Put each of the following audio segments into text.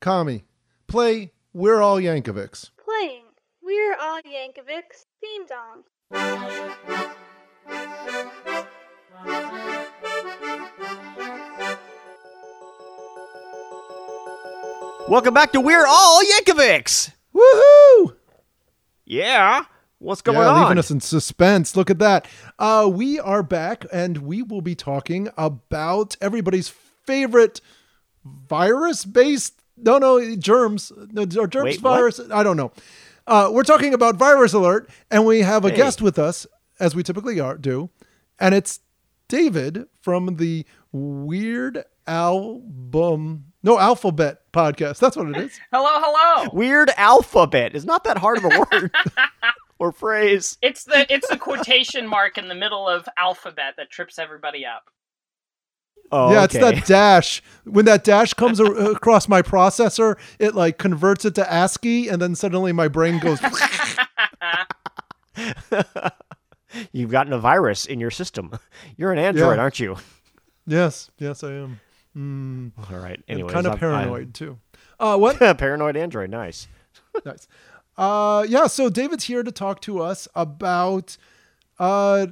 Kami, play We're All Yankovics. Playing We're All Yankovics theme song. Welcome back to We're All Yankovics. Woohoo! Yeah. What's going yeah, on? leaving us in suspense. Look at that. Uh, we are back, and we will be talking about everybody's favorite virus-based. No, no, germs. No, or germs Wait, what? virus. I don't know. Uh, we're talking about Virus Alert, and we have a Hey. guest with us, as we typically are, do, and it's David from the Weird Album, no Alphabet podcast. That's what it is. Hello, hello. Weird alphabet is not that hard of a word or phrase. It's the it's the quotation mark in the middle of alphabet that trips everybody up. Oh, yeah, it's that dash. When that dash comes a- across my processor, it like converts it to ASCII, and then suddenly my brain goes. You've gotten a virus in your system. You're an android, Yeah. aren't you? yes, yes, I am. Mm, All right. I'm Anyways, kind of I'm- paranoid too. Uh, what? I'm- paranoid android. Nice. nice. Uh, yeah. So David's here to talk to us about uh,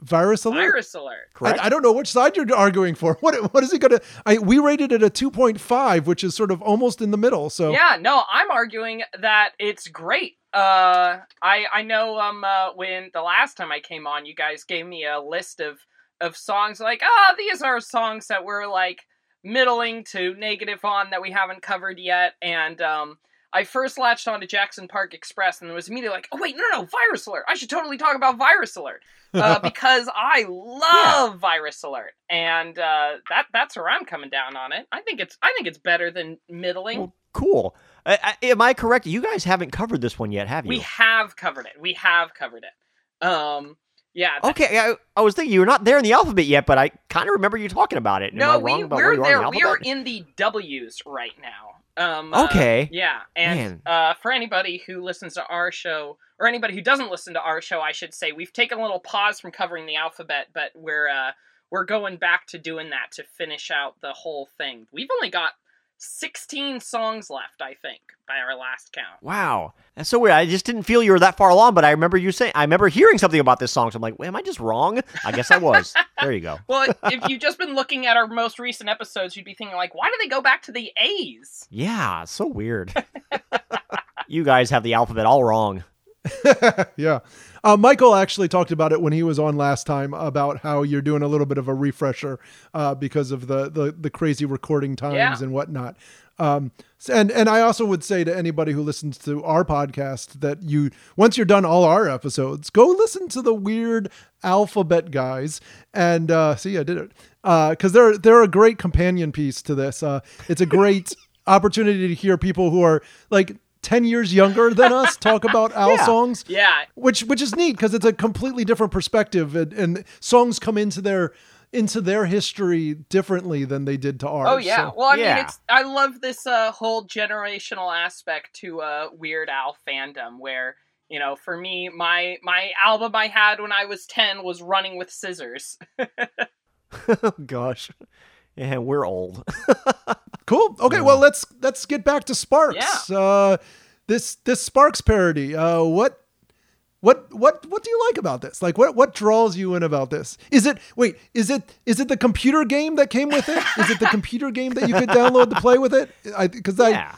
virus alert. Virus alert. Correct. I, I don't know which side you're arguing for. What what is it gonna? I we rated it a two point five, which is sort of almost in the middle. So Yeah, no, I'm arguing that it's great. Uh, I I know um uh, when the last time I came on, you guys gave me a list of of songs like ah these are songs that we're like middling to negative on that we haven't covered yet, and um. I first latched on to Jackson Park Express and it was immediately like, oh, wait, no, no, no, Virus Alert. I should totally talk about Virus Alert. Uh, because I love Virus Alert. And uh, that that's where I'm coming down on it. I think it's I think it's better than middling. Well, cool. I, I, am I correct? You guys haven't covered this one yet, have you? We have covered it. We have covered it. Um, yeah. Okay, I, I was thinking you were not there in the alphabet yet, but I kind of remember you talking about it. No, we, we're there. the We are in the W's right now. Um, uh, Okay. yeah, and uh, for anybody who listens to our show, or anybody who doesn't listen to our show, I should say, we've taken a little pause from covering the alphabet, but we're uh, we're going back to doing that to finish out the whole thing. We've only got sixteen songs left, I think, by our last count. Wow, that's so weird. I just didn't feel you were that far along, but I remember you saying, I remember hearing something about this song. So I'm like, wait, am I just wrong? I guess I was. there you go. Well, if you've just been looking at our most recent episodes, you'd be thinking like, why do they go back to the A's? Yeah, so weird. you guys have the alphabet all wrong. yeah. Uh, Michael actually talked about it when he was on last time about how you're doing a little bit of a refresher uh, because of the, the the crazy recording times Yeah. and whatnot. Um, and and I also would say to anybody who listens to our podcast that you once you're done all our episodes, go listen to the weird alphabet guys and uh, see I did it because they're they're a great companion piece to this. Uh, it's a great opportunity to hear people who are like. 10 years younger than us talk about Al Yeah. songs Yeah, which which is neat because it's a completely different perspective and, and songs come into their into their history differently than they did to ours Oh yeah. so- well, I Yeah. mean, it's I love this uh, whole generational aspect to uh, Weird Al fandom, where you know, for me, my my album I had when I was ten was Running with Scissors. oh Gosh. Yeah, we're old. Cool. Okay well let's let's get back to sparks. Uh this this sparks parody uh what what what what do you like about this? Like what what draws you in about this? Is it wait is it is it the computer game that came with it? Is it the computer game that you could download to play with it? I because i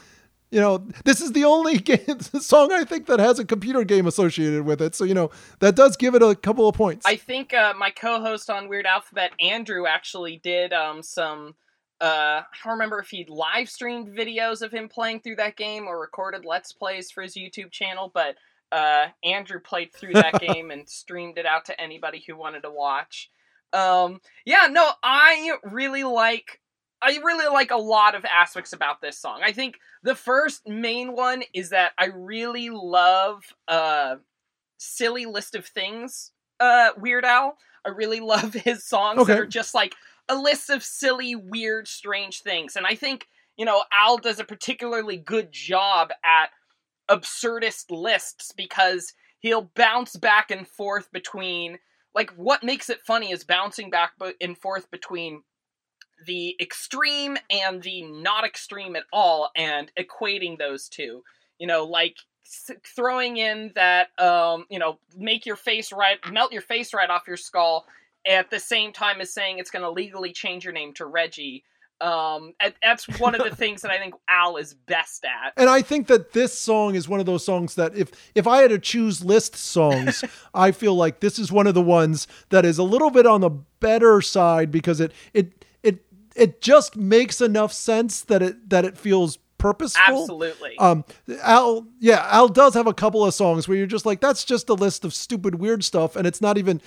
you know this is the only game, song i think that has a computer game associated with it. So you know that does give it a couple of points. I think uh, my co-host on Weird Alphabet, Andrew, actually did um, some. Uh, I don't remember if he live streamed videos of him playing through that game or recorded let's plays for his YouTube channel, but uh, Andrew played through that game and streamed it out to anybody who wanted to watch. Um, yeah, no, I really like. I really like a lot of aspects about this song. I think the first main one is that I really love uh, silly list of things uh Weird Al. I really love his songs that are just like a list of silly, weird, strange things. And I think, you know, Al does a particularly good job at absurdist lists because he'll bounce back and forth between like what makes it funny is bouncing back and forth between the extreme and the not extreme at all and equating those two. You know, like throwing in that um, you know, make your face right, melt your face right off your skull at the same time as saying it's going to legally change your name to Reggie. Um, and that's one of the things that I think Al is best at. And I think that this song is one of those songs that if if I had to choose list songs, I feel like this is one of the ones that is a little bit on the better side because it it it it just makes enough sense that it that it feels purposeful. Absolutely. Um, Al, yeah, Al does have a couple of songs where you're just like, that's just a list of stupid, weird stuff, and it's not even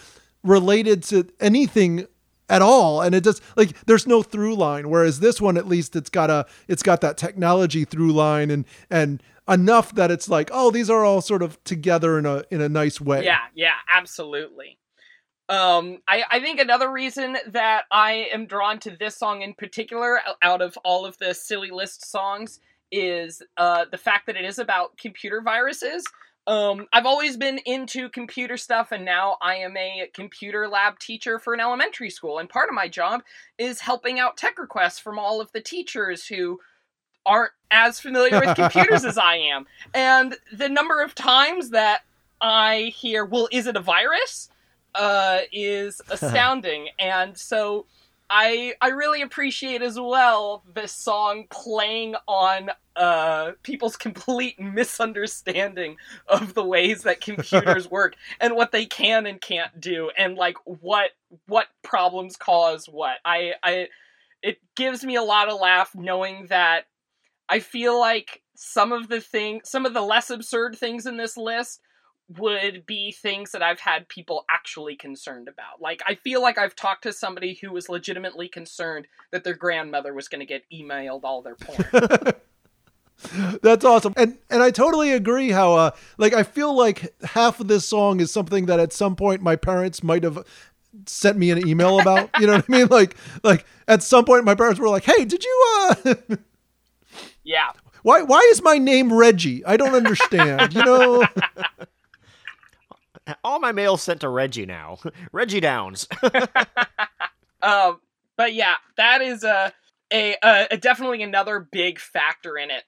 related to anything at all and it just like there's no through line whereas this one at least it's got a it's got that technology through line and and enough that it's like oh these are all sort of together in a in a nice way Yeah, yeah, absolutely. Um, I, I think another reason that I am drawn to this song in particular, out of all of the silly list songs, is uh, the fact that it is about computer viruses. Um, I've always been into computer stuff, and now I am a computer lab teacher for an elementary school. And part of my job is helping out tech requests from all of the teachers who aren't as familiar with computers as I am. And the number of times that I hear, well, is it a virus? Uh, is astounding. and so I I really appreciate as well this song playing on uh people's complete misunderstanding of the ways that computers work and what they can and can't do and like what what problems cause what. I I it gives me a lot of laugh knowing that I feel like some of the thing some of the less absurd things in this list would be things that I've had people actually concerned about. Like I feel like I've talked to somebody who was legitimately concerned that their grandmother was going to get emailed all their porn. That's awesome. And and I totally agree how uh like I feel like half of this song is something that at some point my parents might have sent me an email about. You know what I mean? Like like at some point my parents were like, "Hey, did you uh yeah. why why is my name Reggie? I don't understand." You know? All my mail sent to Reggie now. Reggie Downs. Um, but yeah, that is a, a a definitely another big factor in it.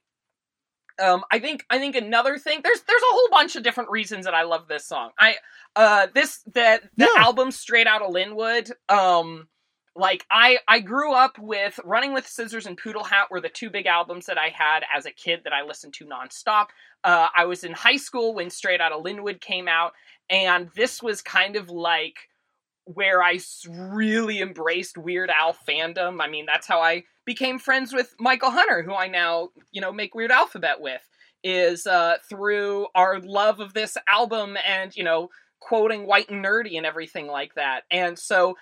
Um, I think I think another thing there's there's a whole bunch of different reasons that I love this song. I uh this that the Yeah. album straight out of Lynwood. Um, like I I grew up with Running with Scissors and Poodle Hat were the two big albums that I had as a kid that I listened to nonstop. Uh, I was in high school when Straight Outta Lynwood came out, and this was kind of like where I really embraced Weird Al fandom. I mean, that's how I became friends with Michael Hunter, who I now, you know, make Weird Alphabet with, is uh, through our love of this album and, you know, quoting White and Nerdy and everything like that. And so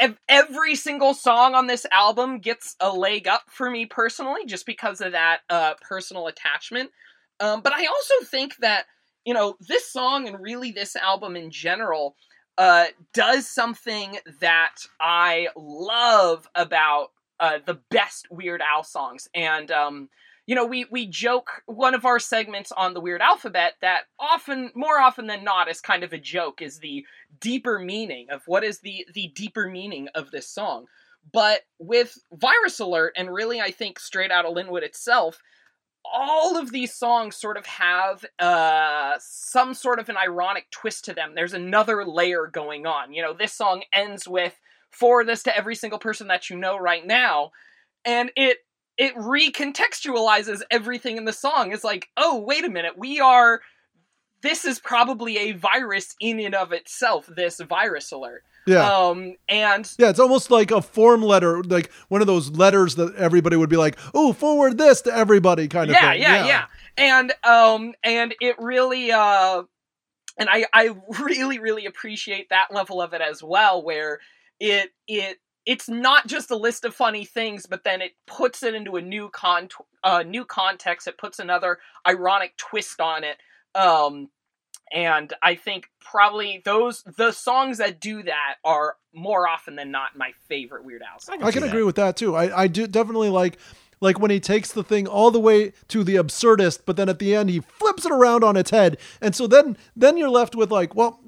ev- every single song on this album gets a leg up for me personally, just because of that uh, personal attachment. Um, but I also think that, you know, this song and really this album in general uh, does something that I love about uh, the best Weird Al songs. And, um, you know, we, we joke one of our segments on the Weird Alphabet that often, more often than not, is kind of a joke, is the deeper meaning of what is the, the deeper meaning of this song. But with Virus Alert, and really, I think Straight Outta Lynwood itself, all of these songs sort of have uh, some sort of an ironic twist to them. There's another layer going on. You know, this song ends with "For this to every single person that you know right now," and it it recontextualizes everything in the song. It's like, oh, wait a minute, we are. This is probably a virus in and of itself. This virus alert. Yeah. Um, and Yeah, it's almost like a form letter, like one of those letters that everybody would be like, "Oh, forward this to everybody," kind of yeah, thing. yeah, yeah, And um, and it really uh, and I I really really appreciate that level of it as well, where it it it's not just a list of funny things, but then it puts it into a new con uh, new context. It puts another ironic twist on it. Um, and I think probably those the songs that do that are more often than not my favorite Weird Al songs. I see can agree with that too. I, I do definitely like like when he takes the thing all the way to the absurdist, but then at the end he flips it around on its head. And so then then you're left with like, well,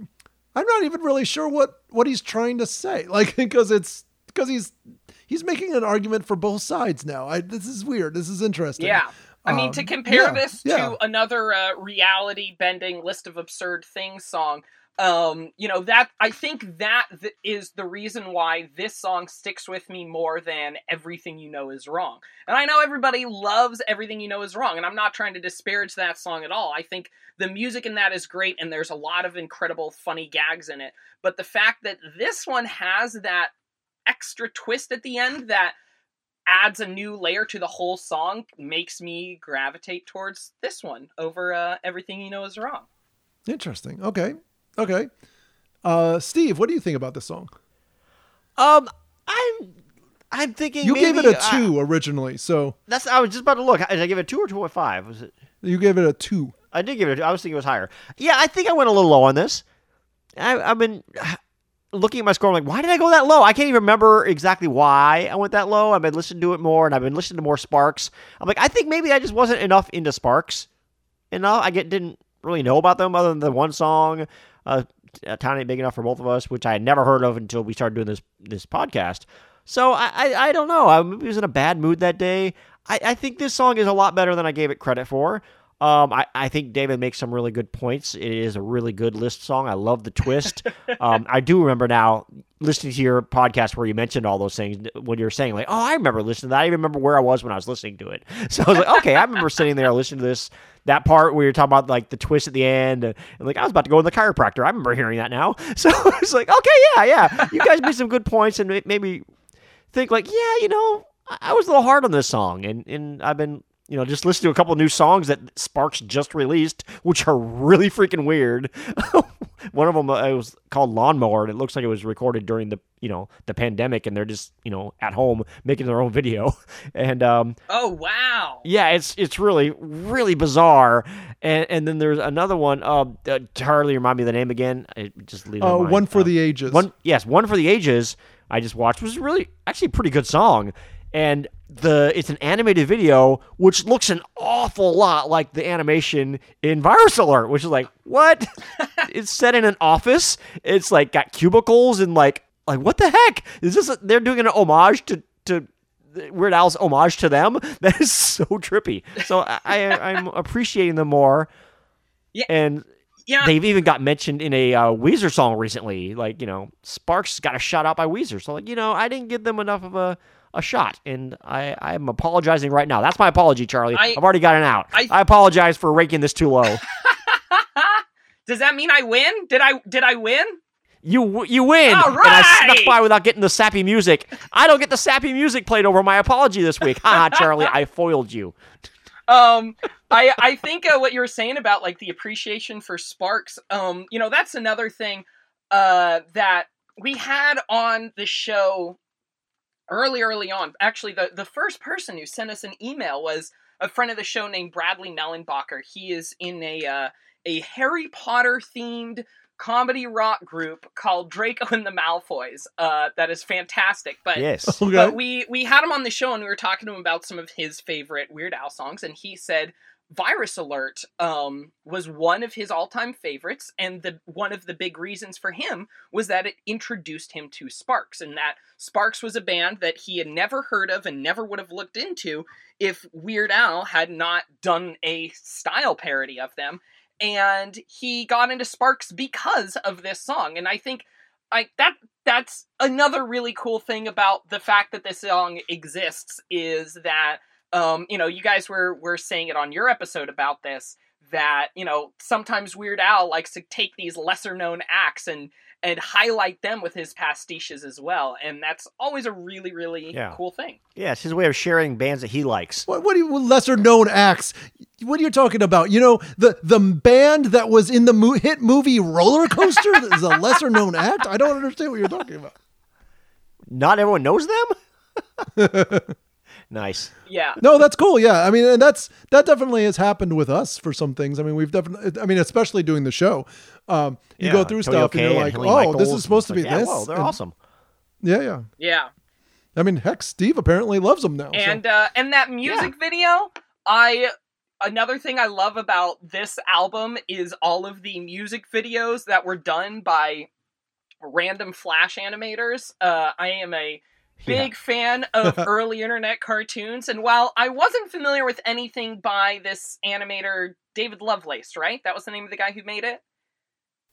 I'm not even really sure what what he's trying to say. Like because it's because he's he's making an argument for both sides now. I, this is weird. This is interesting. Yeah. I mean, to Um, compare yeah, this yeah. to another uh, reality bending list of absurd things song, um, you know that I think that th- is the reason why this song sticks with me more than everything you know is wrong. And I know everybody loves everything you know is wrong, and I'm not trying to disparage that song at all. I think the music in that is great, and there's a lot of incredible funny gags in it. But the fact that this one has that extra twist at the end that adds a new layer to the whole song makes me gravitate towards this one over uh, everything you know is wrong. Interesting. Okay. Okay. Uh, Steve, what do you think about this song? Um, I'm I'm thinking You gave it maybe, a uh, two originally, so that's I was just about to look. Did I give it a two or two point five? Was it? you gave it a two. I did give it. a two i was thinking it was higher. Yeah, I think I went a little low on this. I, I've been looking at my score. I'm like, why did I go that low? I can't even remember exactly why I went that low. I've been listening to it more, and I've been listening to more Sparks. I'm like, I think maybe I just wasn't enough into Sparks. Enough. I get didn't really know about them other than the one song, uh, "A Big Enough for Both of Us," which I had never heard of until we started doing this this podcast. So I, I, I don't know. I was in a bad mood that day. I, I think this song is a lot better than I gave it credit for. Um, I, I think David makes some really good points. It is a really good list song. I love the twist. um, I do remember now listening to your podcast where you mentioned all those things when you were saying like, "Oh, I remember listening to that. I even remember where I was when I was listening to it." So I was like, "Okay, I remember sitting there listening to this that part where you're talking about like the twist at the end, and, and, like I was about to go in the chiropractor. I remember hearing that now. So I was like, "Okay, yeah, yeah, you guys made some good points, and maybe think like, yeah, you know, I, I was a little hard on this song, and and I've been." You know, just listen to a couple new songs that Sparks just released, which are really freaking weird. One of them uh, it was called Lawnmower, and it looks like it was recorded during the you know the pandemic, and they're just you know at home making their own video. And um, Oh wow! yeah, it's it's really really bizarre. And and then there's another one. Uh, uh Charlie, remind me of the name again. It just leave Uh, one for the ages. one yes, one for the ages. I just watched was really actually a pretty good song, and the it's an animated video which looks an awful lot like the animation in Virus Alert, which is like what? it's set in an office. It's like got cubicles and like like what the heck is this? They're doing an homage to to. Weird Al's homage to them. That is so trippy. So I, I I'm appreciating them more. Yeah. And Yeah, they've even got mentioned in a uh, Weezer song recently. Like, you know, Sparks got a shot out by Weezer. So, like, you know, I didn't give them enough of a, a shot. And I, I'm apologizing right now. That's my apology, Charlie. I, have already gotten out. I- I, apologize for ranking this too low. Does that mean I win? Did I did I win? You you win. All right. And I snuck by without getting the sappy music. I don't get the sappy music played over my apology this week. Haha, Charlie, I foiled you. um i i think uh, what you were saying about like the appreciation for sparks um you know that's another thing uh that we had on the show early early on actually the the first person who sent us an email was a friend of the show named bradley mehlenbacher he is in a uh, a harry potter themed comedy rock group called draco and the malfoys uh that is fantastic but Yes. Okay. but we we had him on the show and we were talking to him about some of his favorite Weird Al songs, and he said Virus Alert um, was one of his all-time favorites, and the one of the big reasons for him was that it introduced him to Sparks, and that Sparks was a band that he had never heard of and never would have looked into if Weird Al had not done a style parody of them. And he got into Sparks because of this song, and I think like that that's another really cool thing about the fact that this song exists is that um you know you guys were were saying it on your episode about this that you know sometimes Weird Al likes to take these lesser known acts and and highlight them with his pastiches as well and that's always a really really Yeah. cool thing Yeah, it's his way of sharing bands that he likes. What, what do you lesser known acts? What are you talking about? You know the the band that was in the mo- hit movie Roller Coaster is a lesser known act. I don't understand what you're talking about. Not everyone knows them? nice. yeah No, that's cool. Yeah, I mean, and that's that definitely has happened with us for some things. I mean, we've definitely. I mean, especially doing the show. Um, you go through Tony stuff and you're like, Hilly oh, this is supposed to be like, this. Yeah, whoa, they're and- awesome. Yeah, yeah. yeah I mean, heck, Steve apparently loves them now. so- and uh and that music video i another thing i love about this album is all of the music videos that were done by random flash animators uh i am a Yeah. big fan of early internet cartoons, and while I wasn't familiar with anything by this animator David Lovelace, right? That was the name of the guy who made it.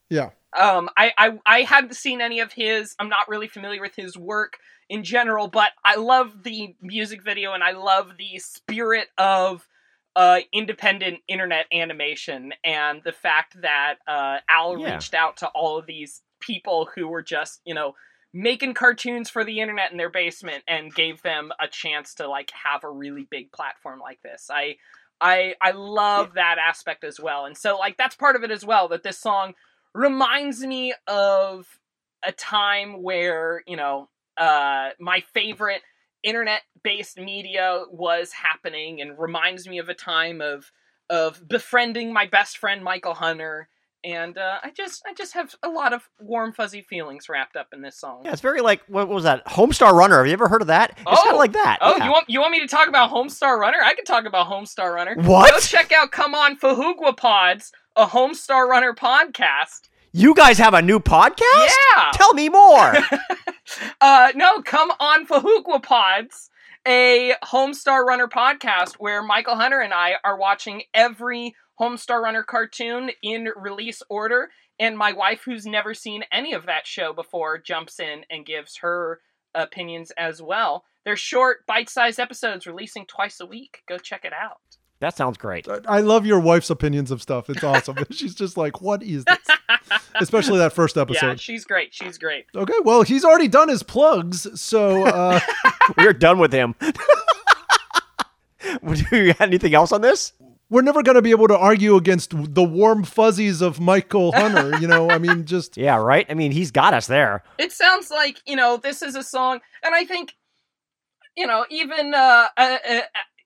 Yeah. Um, I, I I hadn't seen any of his. I'm not really familiar with his work in general, but I love the music video and I love the spirit of uh, independent internet animation and the fact that uh, Al Yeah. reached out to all of these people who were just you know making cartoons for the internet in their basement and gave them a chance to like have a really big platform like this. I I I love that aspect as well. And so like that's part of it as well that this song reminds me of a time where, you know, uh my favorite internet based media was happening and reminds me of a time of of befriending my best friend Michael Hunter and uh, I just I just have a lot of warm fuzzy feelings wrapped up in this song. Yeah, it's very like what was that? Homestar Runner. Have you ever heard of that? It's kind Oh! of like that. Oh, yeah. you want you want me to talk about Homestar Runner? I can talk about Homestar Runner. What? Go check out Come On Fahugwa Pods, a Homestar Runner podcast. You guys have a new podcast? Yeah. Tell me more. uh, no, Come On Fahugwa Pods, a Homestar Runner podcast where Michael Hunter and I are watching every Homestar Runner cartoon in release order, and my wife, who's never seen any of that show before, jumps in and gives her opinions as well. They're short, bite-sized episodes releasing twice a week. Go check it out. that sounds great. I love your wife's opinions of stuff. It's awesome. She's just like, what is this? Especially that first episode. Yeah, episode. she's great. She's great. Okay, well, he's already done his plugs, so uh, We're done with him. Do you got anything else on this? We're never going to be able to argue against the warm fuzzies of Michael Hunter. You know, I mean, just Yeah, right. I mean, he's got us there. it sounds like you know this is a song and i think you know even uh, uh, uh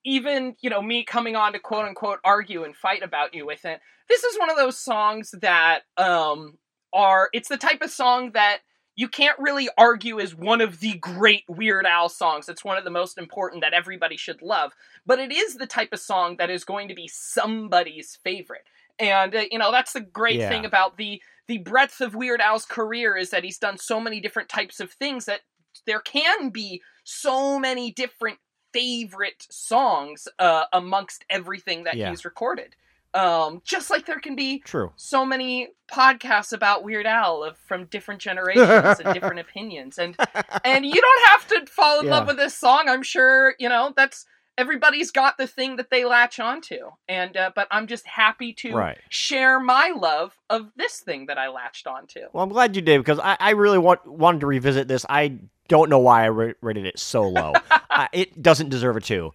even you know me coming on to quote unquote argue and fight about you with it this is one of those songs that um are it's the type of song that you can't really argue is one of the great Weird Al songs. It's one of the most important that everybody should love. But it is the type of song that is going to be somebody's favorite. And uh, you know, that's the great Yeah. thing about the the breadth of Weird Al's career is that he's done so many different types of things that there can be so many different favorite songs uh, amongst everything that Yeah. he's recorded. Um, just like there can be True. so many podcasts about Weird Al of, from different generations and different opinions, and and you don't have to fall in love with this song. I'm sure you know that's everybody's got the thing that they latch onto, and uh, but I'm just happy to Right. share my love of this thing that I latched onto. Well, I'm glad you did because I, I really want wanted to revisit this. I don't know why I ra- rated it so low. uh, it doesn't deserve a two.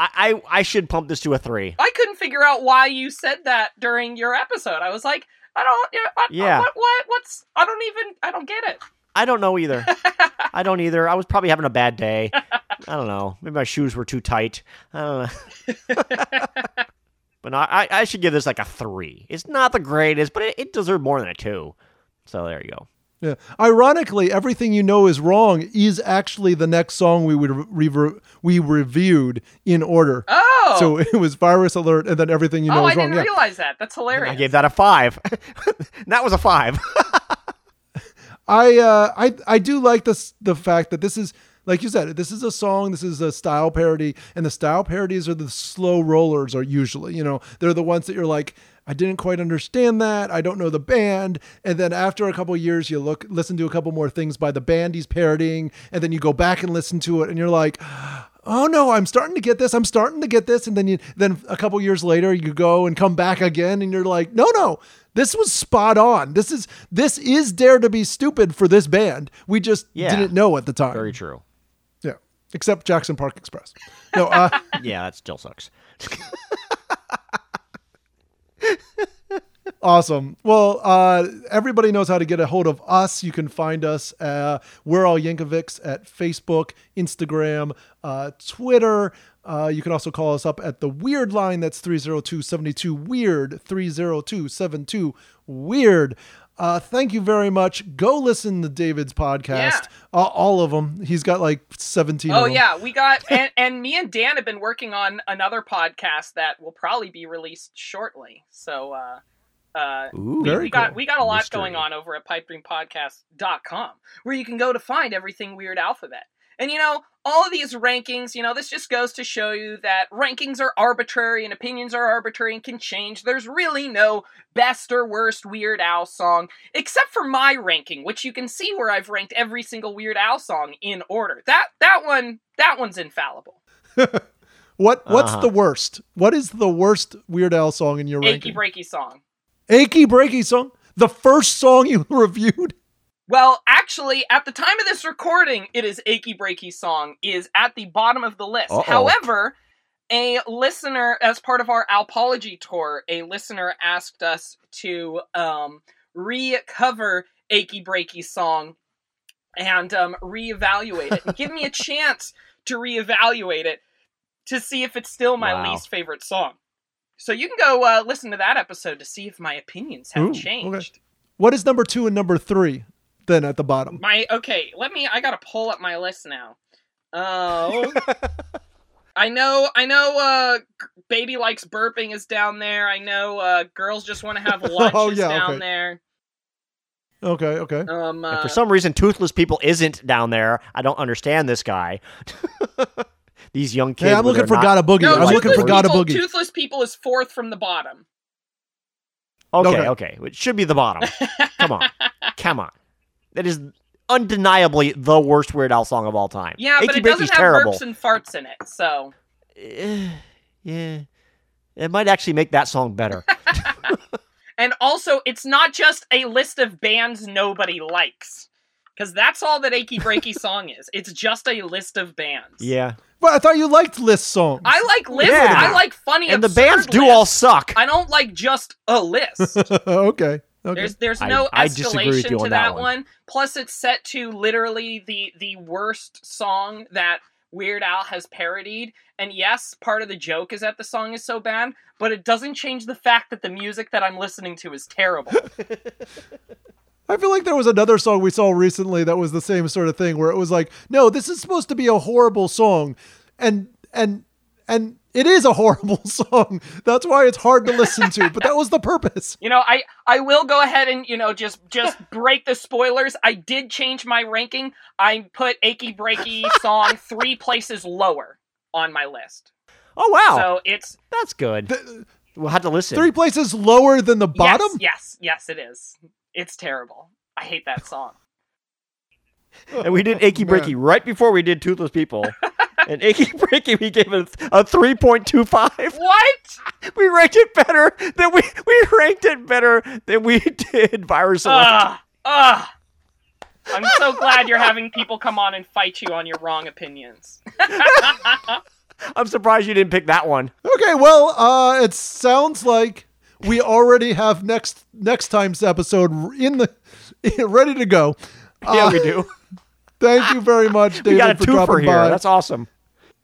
I, I I should pump this to a three. I couldn't figure out why you said that during your episode. I was like, I don't, yeah, I, Yeah. what, what, what's, I don't even, I don't get it. I don't know either. I don't either. I was probably having a bad day. I don't know. Maybe my shoes were too tight. I don't know. but no, I, I should give this like a three. It's not the greatest, but it, it deserved more than a two. So there you go. Yeah. Ironically, everything you know is wrong is actually the next song we would re- we reviewed in order. Oh, So it was Virus Alert, and then everything you know is wrong. oh, I wrong. didn't Yeah. realize that. That's hilarious. I gave that a five. that was a five. I uh, I I do like this the fact that this is like you said this is a song this is a style parody and the style parodies are the slow rollers are usually you know they're the ones that you're like I didn't quite understand that. I don't know the band. And then after a couple years you look listen to a couple more things by the band he's parodying and then you go back and listen to it and you're like oh no i'm starting to get this. I'm starting to get this. And then you then a couple years later you go and come back again and you're like no no this was spot on. This is this is dare to be stupid for this band. We just Yeah. didn't know at the time. Very true. yeah. Except jackson park express. No uh Yeah, that still sucks. Awesome. Well, uh, everybody knows how to get a hold of us. You can find us. Uh, we're all Yankovics at Facebook, Instagram, uh, Twitter. Uh, you can also call us up at the Weird line. That's 302 72 Weird, 302 72 Weird. Uh, thank you very much. Go listen to David's podcast. Yeah. Uh, all of them. He's got like 17 of Oh yeah, we got and, and me and Dan have been working on another podcast that will probably be released shortly. So uh uh Ooh, we, we got cool. we got a lot Mystery. going on over at pipedreampodcast.com where you can go to find everything weird alphabet. And you know, all of these rankings, you know, this just goes to show you that rankings are arbitrary and opinions are arbitrary and can change. There's really no best or worst Weird Al song, except for my ranking, which you can see where I've ranked every single Weird Al song in order. That that one that one's infallible. What what's Uh-huh. the worst? What is the worst Weird Al song in your Achy ranking? breaky song. Achy breaky song. The first song you reviewed. Well, actually, at the time of this recording, it is Achy Breaky Song is at the bottom of the list. Uh-oh. However, a listener, as part of our Alpology tour, a listener asked us to um, recover Achy Breaky Song and um, reevaluate it and give me a chance to reevaluate it to see if it's still my Wow. least favorite song. So you can go uh, listen to that episode to see if my opinions have Ooh, okay. changed. What is number two and number three? Then at the bottom. My okay, let me. I gotta pull up my list now. Oh, I know. I know. Uh, baby likes burping is down there. I know. Uh, girls just want to have lunch Oh, is yeah, down okay. there. Okay, okay. Um, uh, for some reason, Toothless People isn't down there. I don't understand this guy. These young kids. Hey, I'm looking for not- Gotta Boogie. no, I'm looking toothless for Gotta people, Boogie. Toothless people is fourth from the bottom. Okay, Okay. okay. It should be the bottom. Come on. Come on. That is undeniably the worst Weird Al song of all time. Yeah, but Achy it doesn't have terrible. burps and farts in it. So yeah. It might actually make that song better. And also, it's not just a list of bands nobody likes. Because that's all that Achy Breaky Song is. It's just a list of bands. yeah. But I thought you liked list songs. I like lists. Yeah. I like funny And the absurd bands do all suck. I don't like just a list. okay. Okay. There's there's no I disagree escalation you to on that, that one. one. Plus, it's set to literally the the worst song that Weird Al has parodied. And yes, part of the joke is that the song is so bad, but it doesn't change the fact that the music that I'm listening to is terrible. I feel like there was another song we saw recently that was the same sort of thing where it was like, no, this is supposed to be a horrible song. And and and it is a horrible song. That's why it's hard to listen to, but that was the purpose. You know, I I will go ahead and you know just just break the spoilers. I did change my ranking. I put Achy Breaky song three places lower on my list. Oh, wow. So it's That's good. Th- We'll have to listen. Three places lower than the bottom? Yes, yes, yes, it is. It's terrible. I hate that song. and we did Achy Man. Breaky right before we did Toothless People. and Achy Breaky, we gave it a 3.25. What? We ranked it better than we we ranked it better than we did Virus Alert. Ugh. Ugh. I'm so glad you're having people come on and fight you on your wrong opinions. I'm surprised you didn't pick that one. Okay, well, uh, it sounds like we already have next next time's episode in the ready to go. Yeah, Uh, we do. Thank you very much, David, we got a for dropping here. by. That's awesome.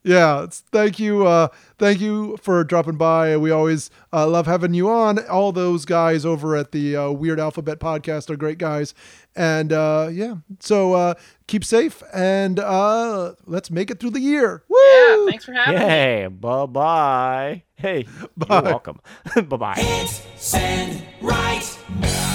Yeah, it's, thank you, uh, thank you for dropping by. We always uh, love having you on. All those guys over at the uh, Weird Alphabet podcast are great guys, and uh, yeah. So uh, keep safe, and uh, let's make it through the year. Woo! Yeah, thanks for having me. Hey, bye bye. Hey, Bye. you're welcome. bye bye. Hit, send, right.